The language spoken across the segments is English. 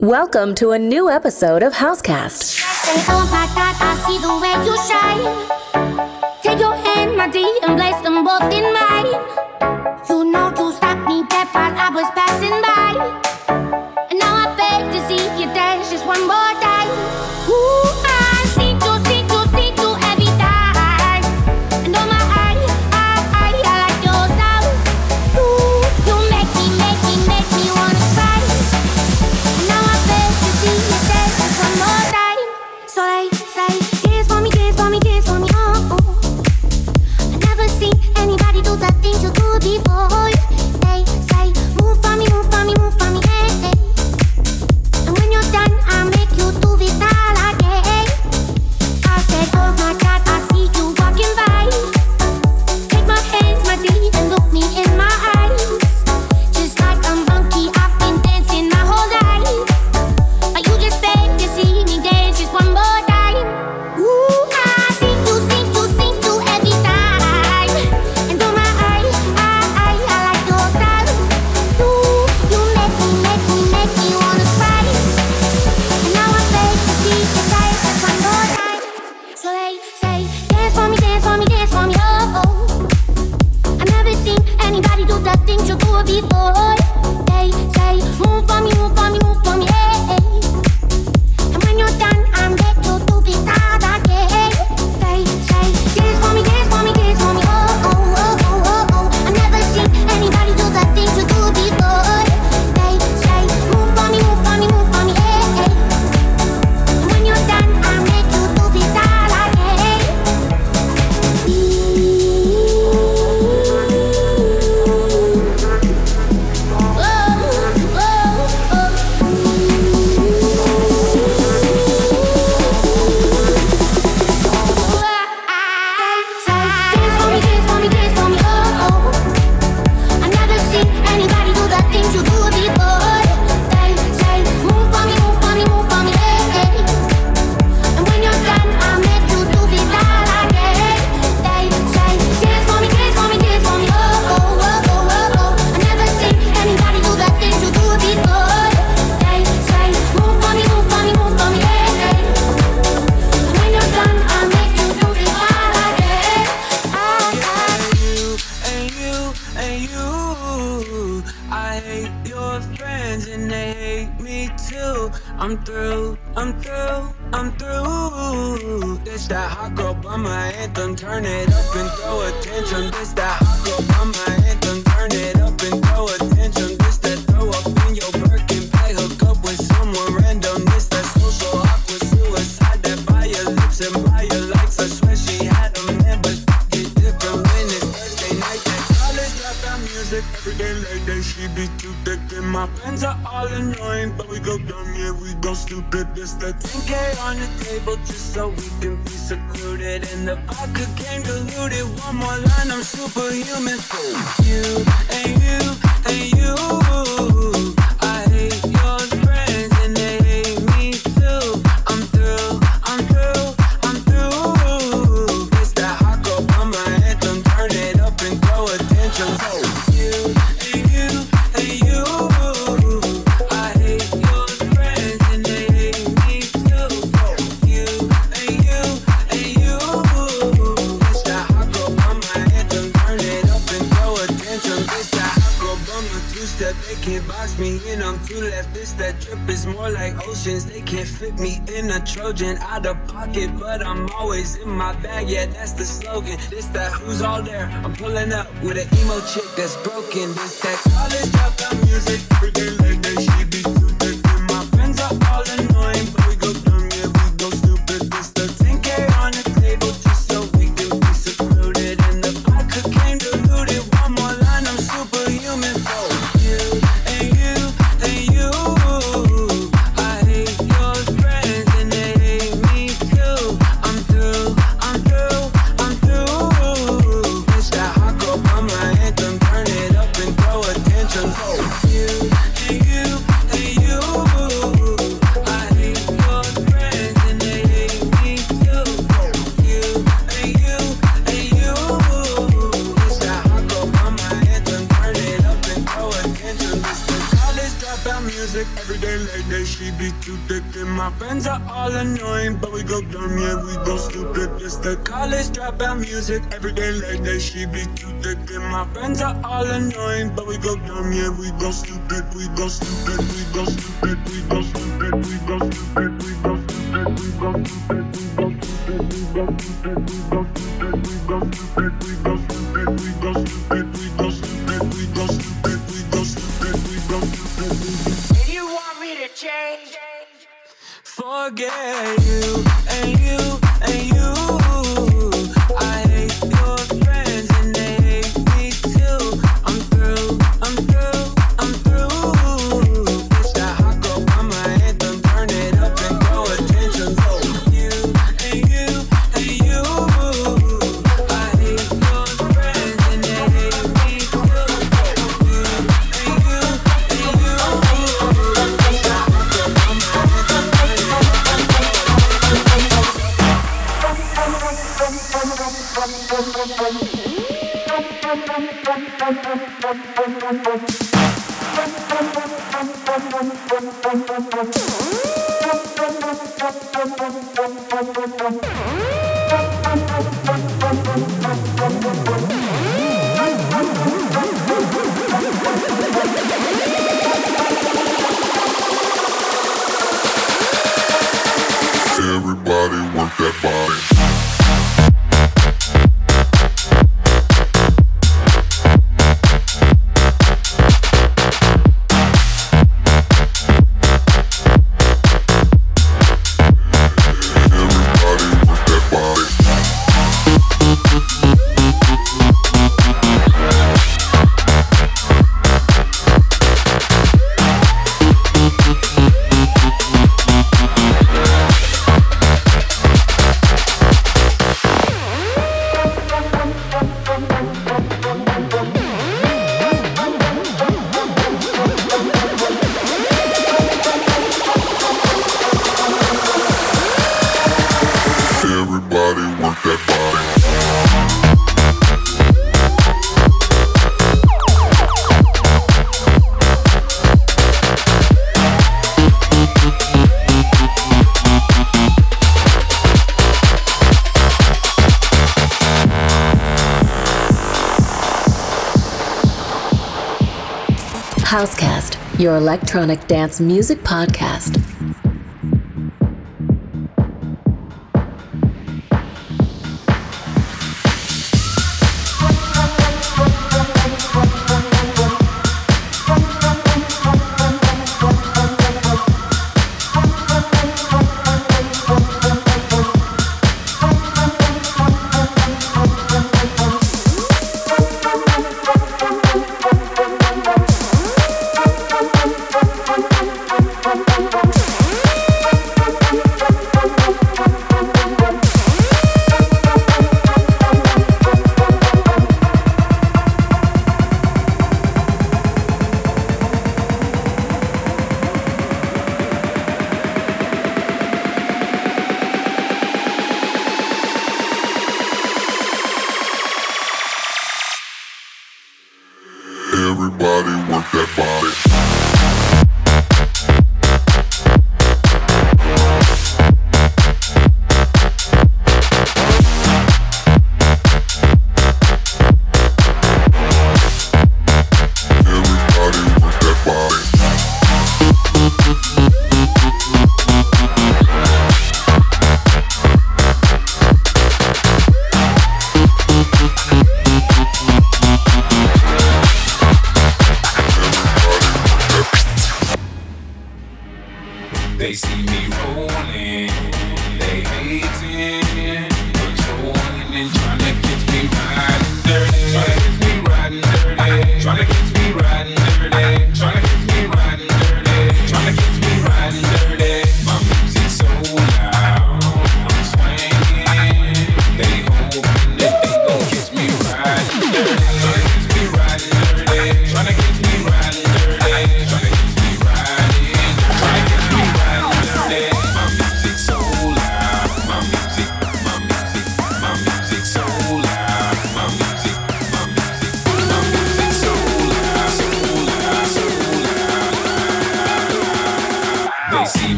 Welcome to a new episode of Housecast. And oh my God, I see the way you shine. Take your hand, my dear, and place them both in This that who's all there? I'm pulling up with an emo chick that's broken. This that. all annoying, but we go dumb, yeah, we go stupid, we go stupid, we go stupid, we go stupid, we go stupid, we go stupid, we go stupid, we go stupid, we go stupid, we go stupid, we go stupid, we go stupid, we go stupid, we go stupid, we go stupid, we go stupid, we go stupid, we go stupid. Do you want me to change? Forget you. your electronic dance music podcast. body, work that body.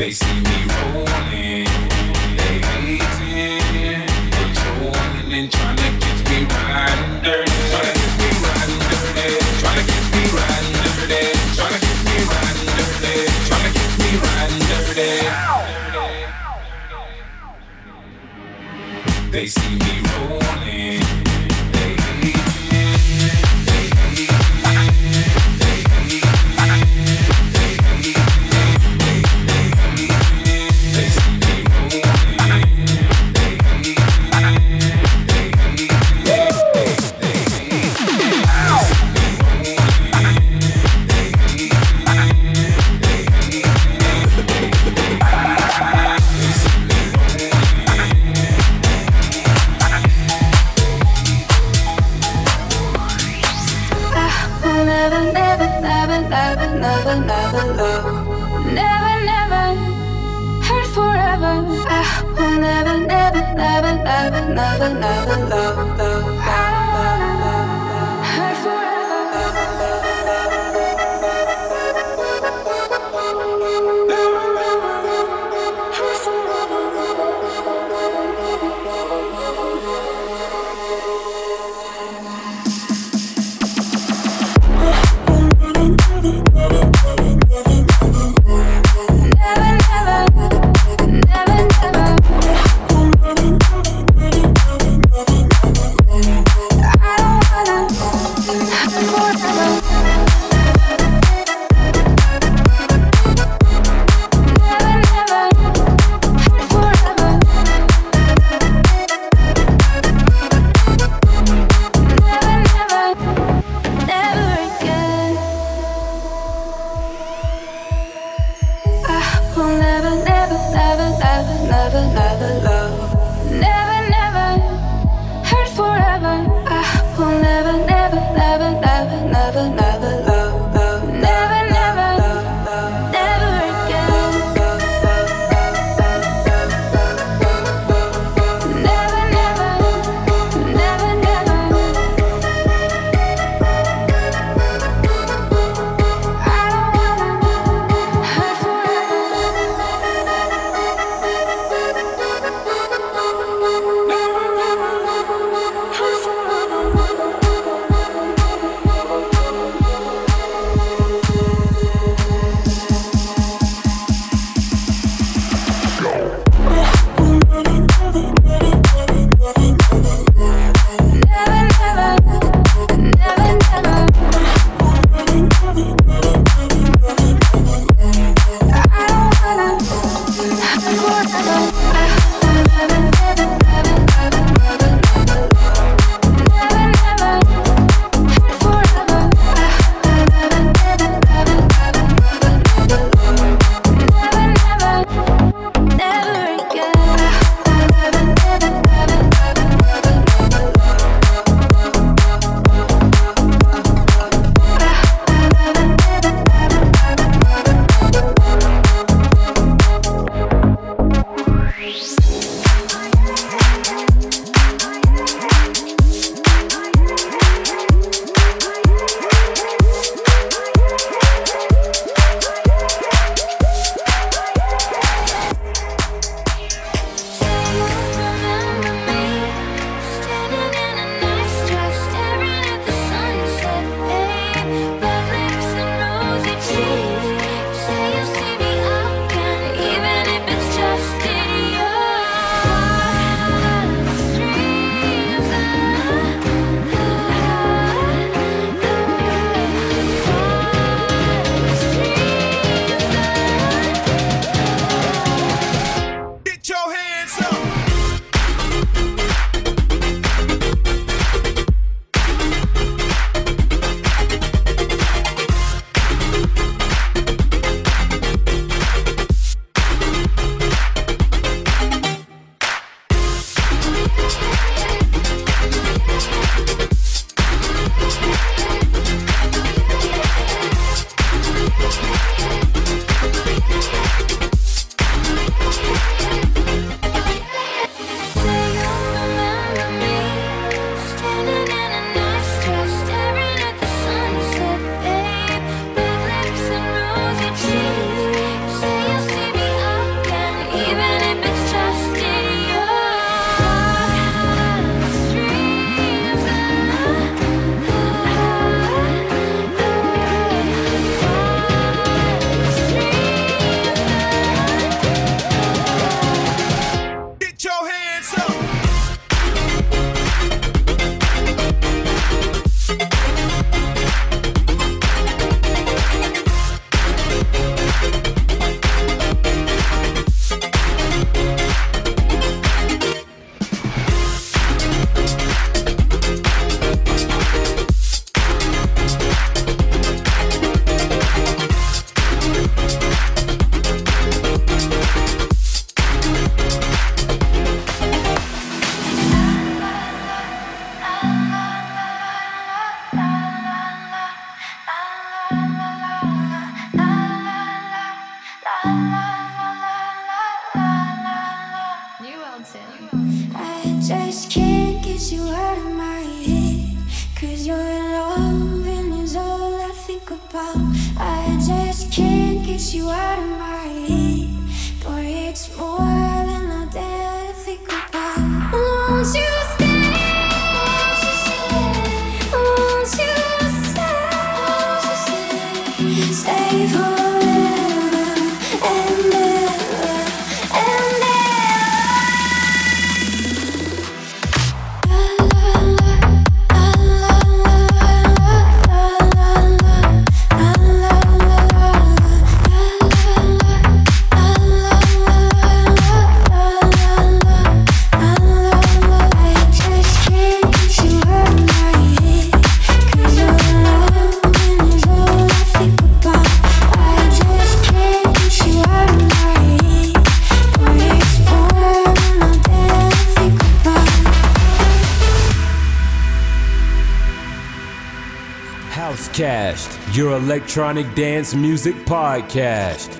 They see me rolling, they hating, they and trying to me riding dirty, trying to me riding dirty, trying to me riding dirty, trying to trying to catch me riding dirty. They see me. never, never, never, never, never, never love, love, love. Your electronic dance music podcast.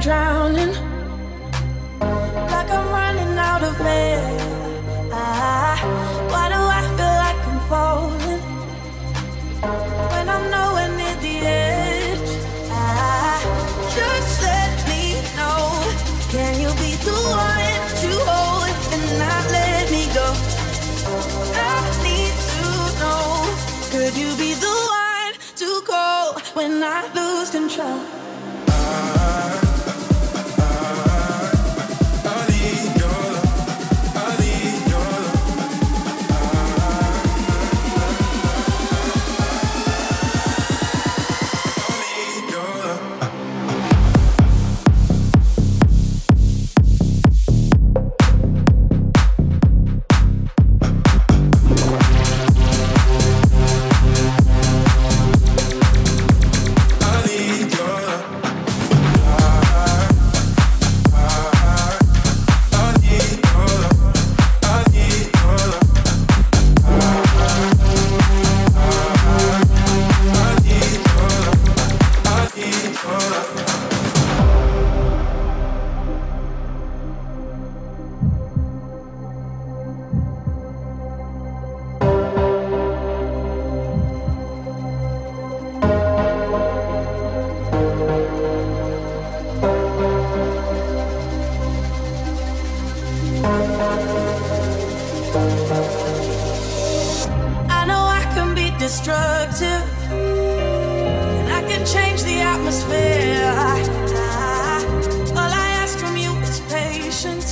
Drowning, like I'm running out of air. destructive. And I can change the atmosphere. All I ask from you is patience,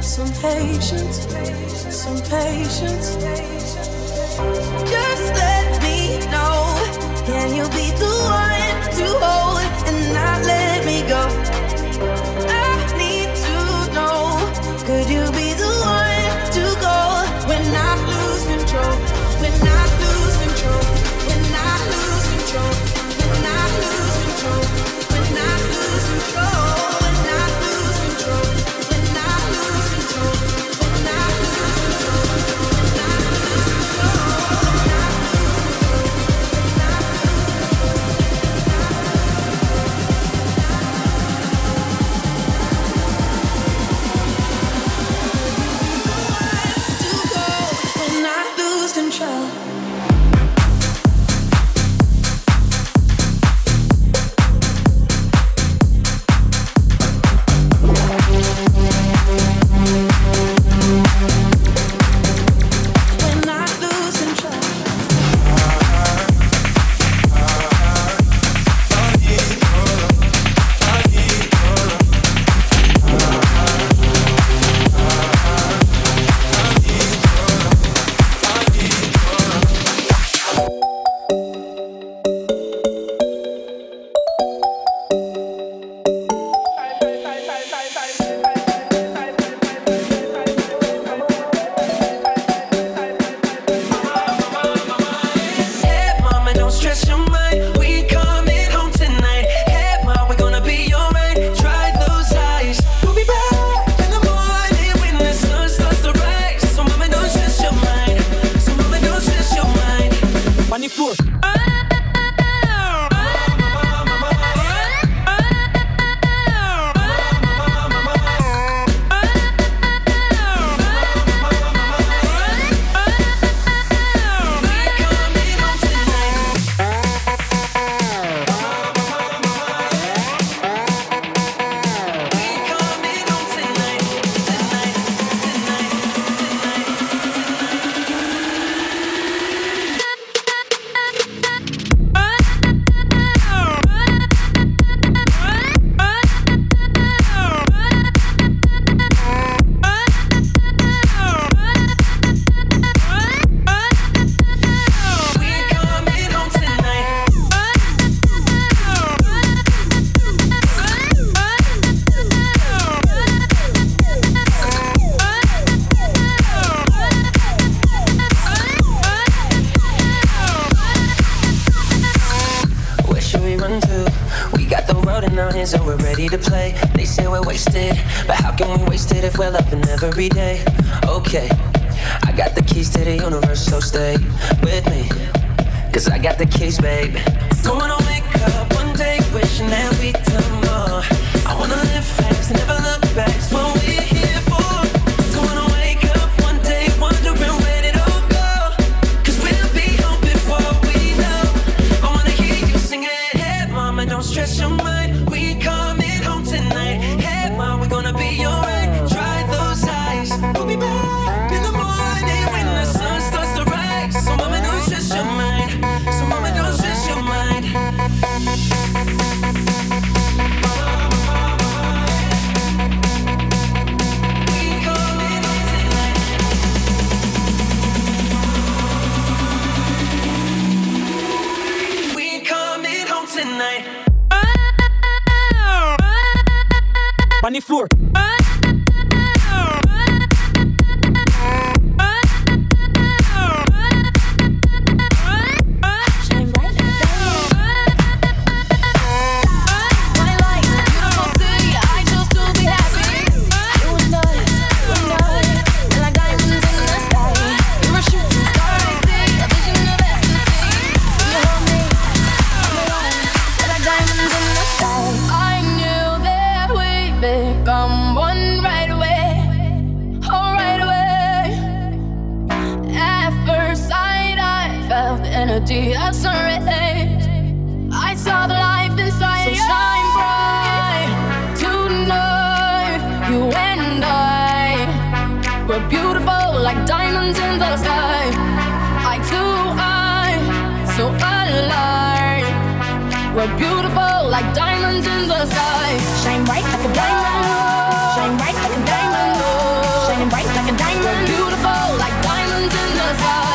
some patience, some patience. Just let me know. Can you And Mali, feel the warmth, will never die. We're like diamonds in the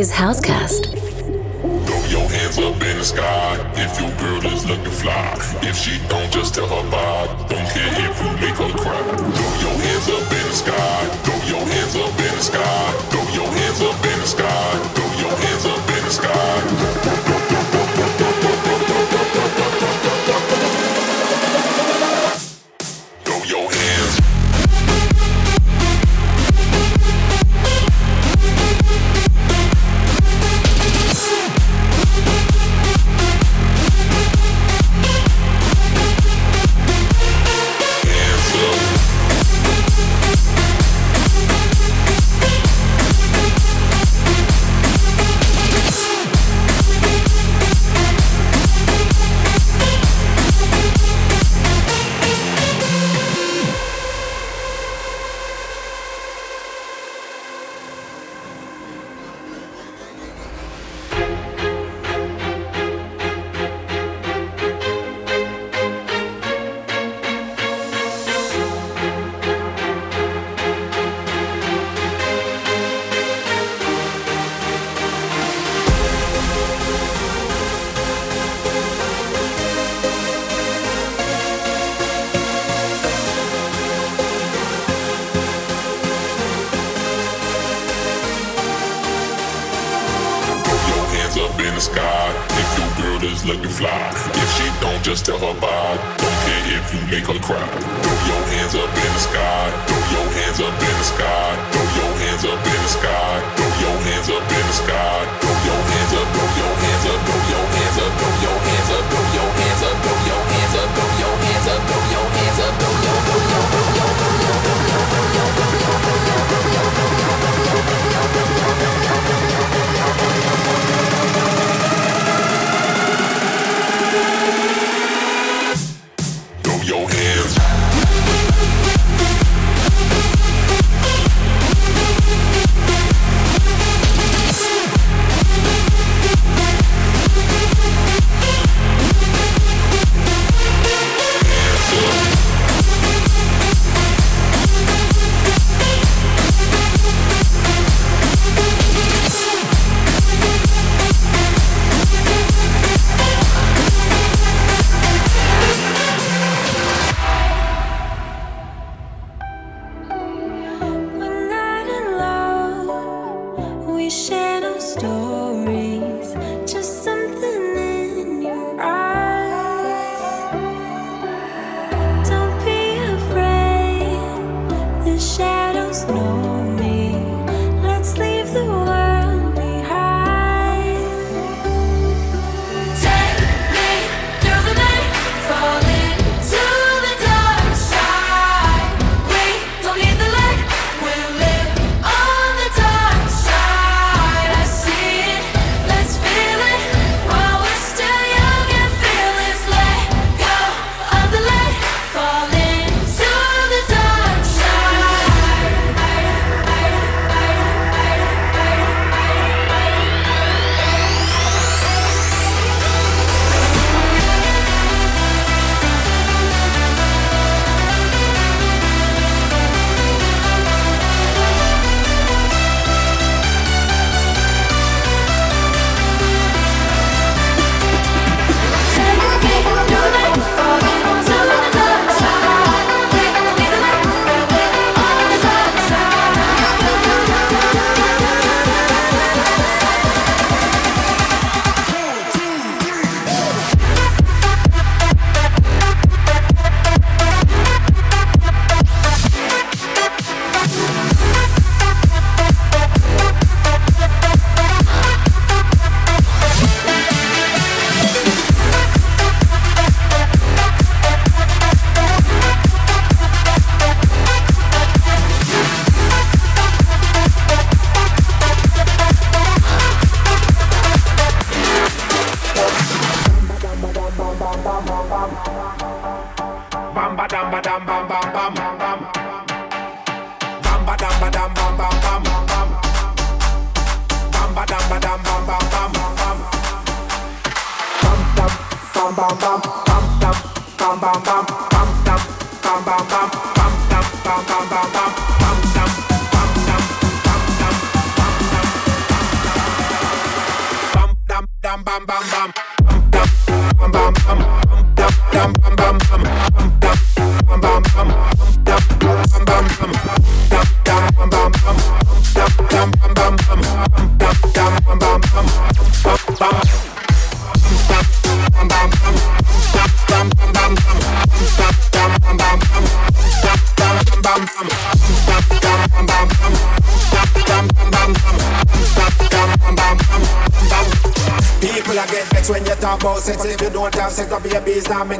is Housecast.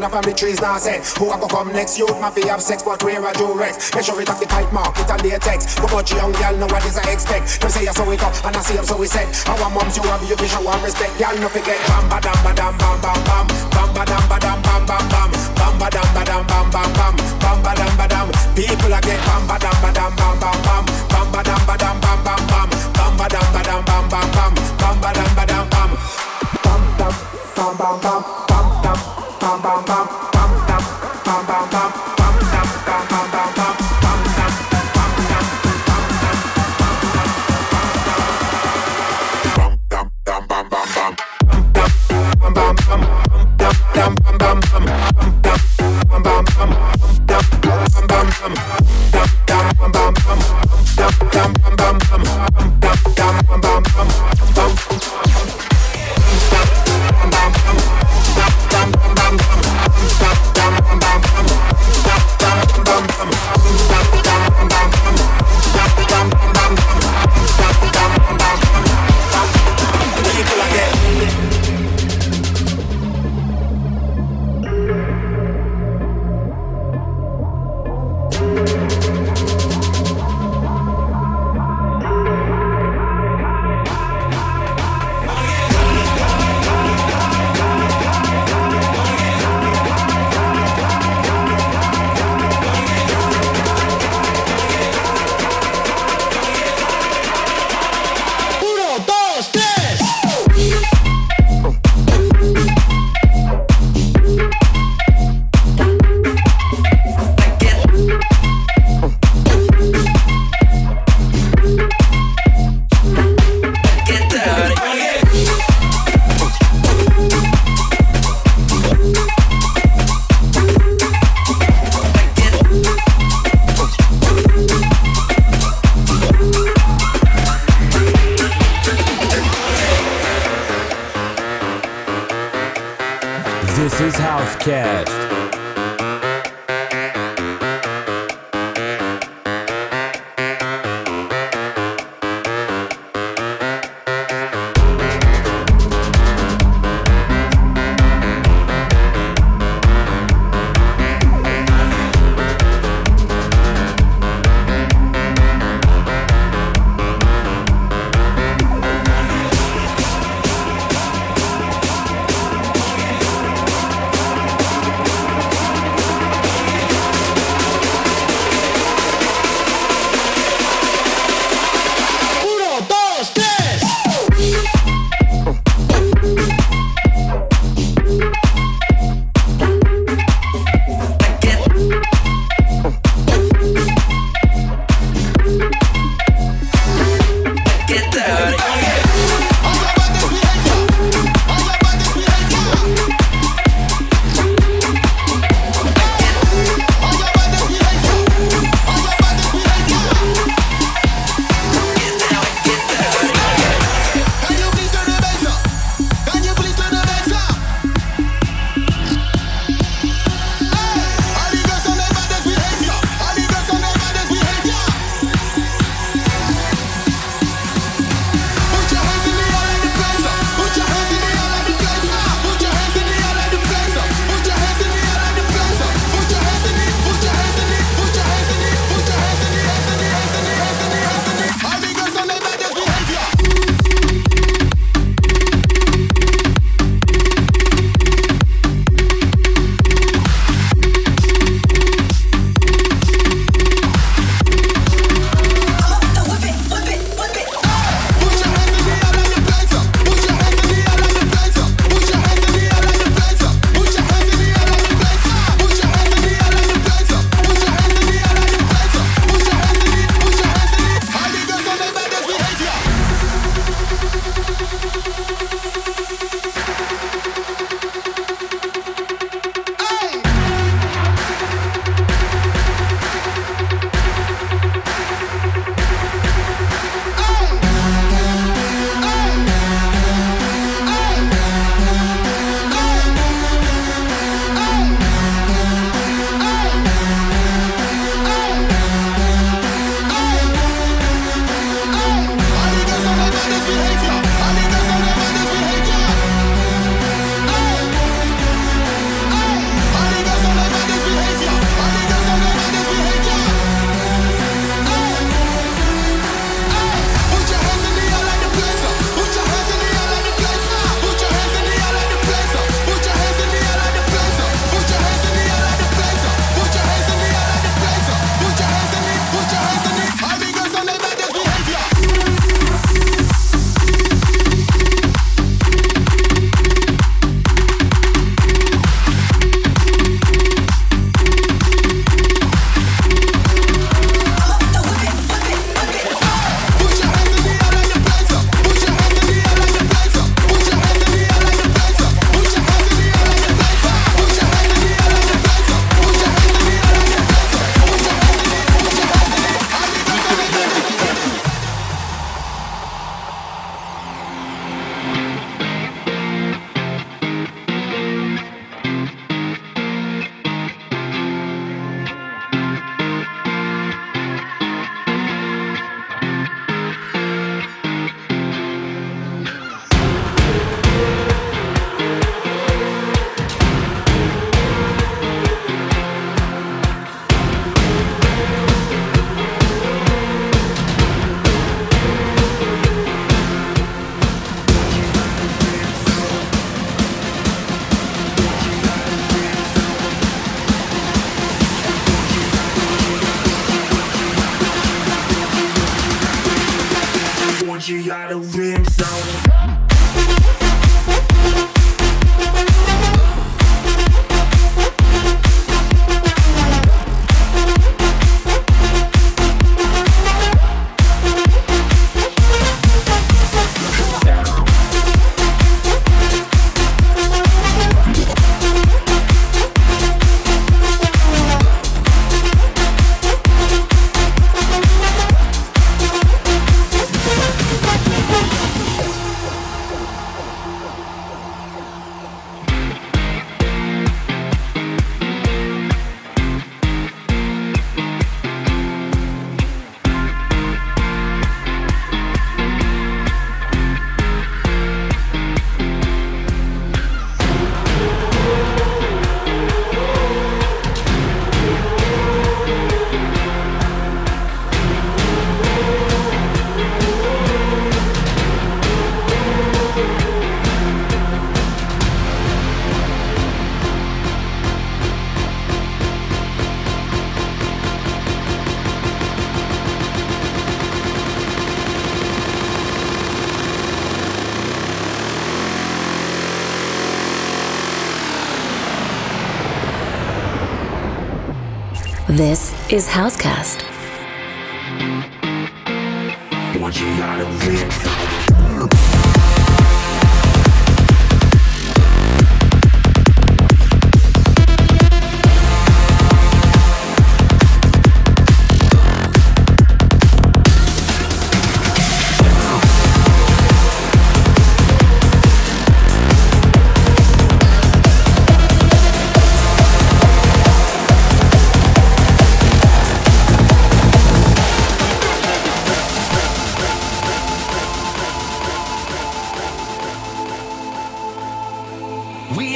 Line up on the trees now said Who a go come next youth Mafia have sex but where a do Make sure it have the kite mark it a text. But much young girl know what is I expect Them say you so it up and I see them so we set. Our moms you have your vision one respect Y'all no forget Bam ba dam ba dam bam bam bam Bam ba dam ba dam bam bam bam Bam ba dam ba dam bam bam bam Bam ba dam ba dam People I get bam ba dam ba dam bam bam bam Bam ba dam ba dam bam bam bam Bam ba dam ba dam bam bam bam Bam ba dam ba dam bam Bam bam, bam bam bam Bam bam bam bam is how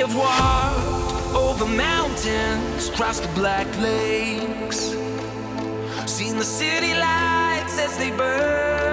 have walked over mountains, across the black lakes, seen the city lights as they burn.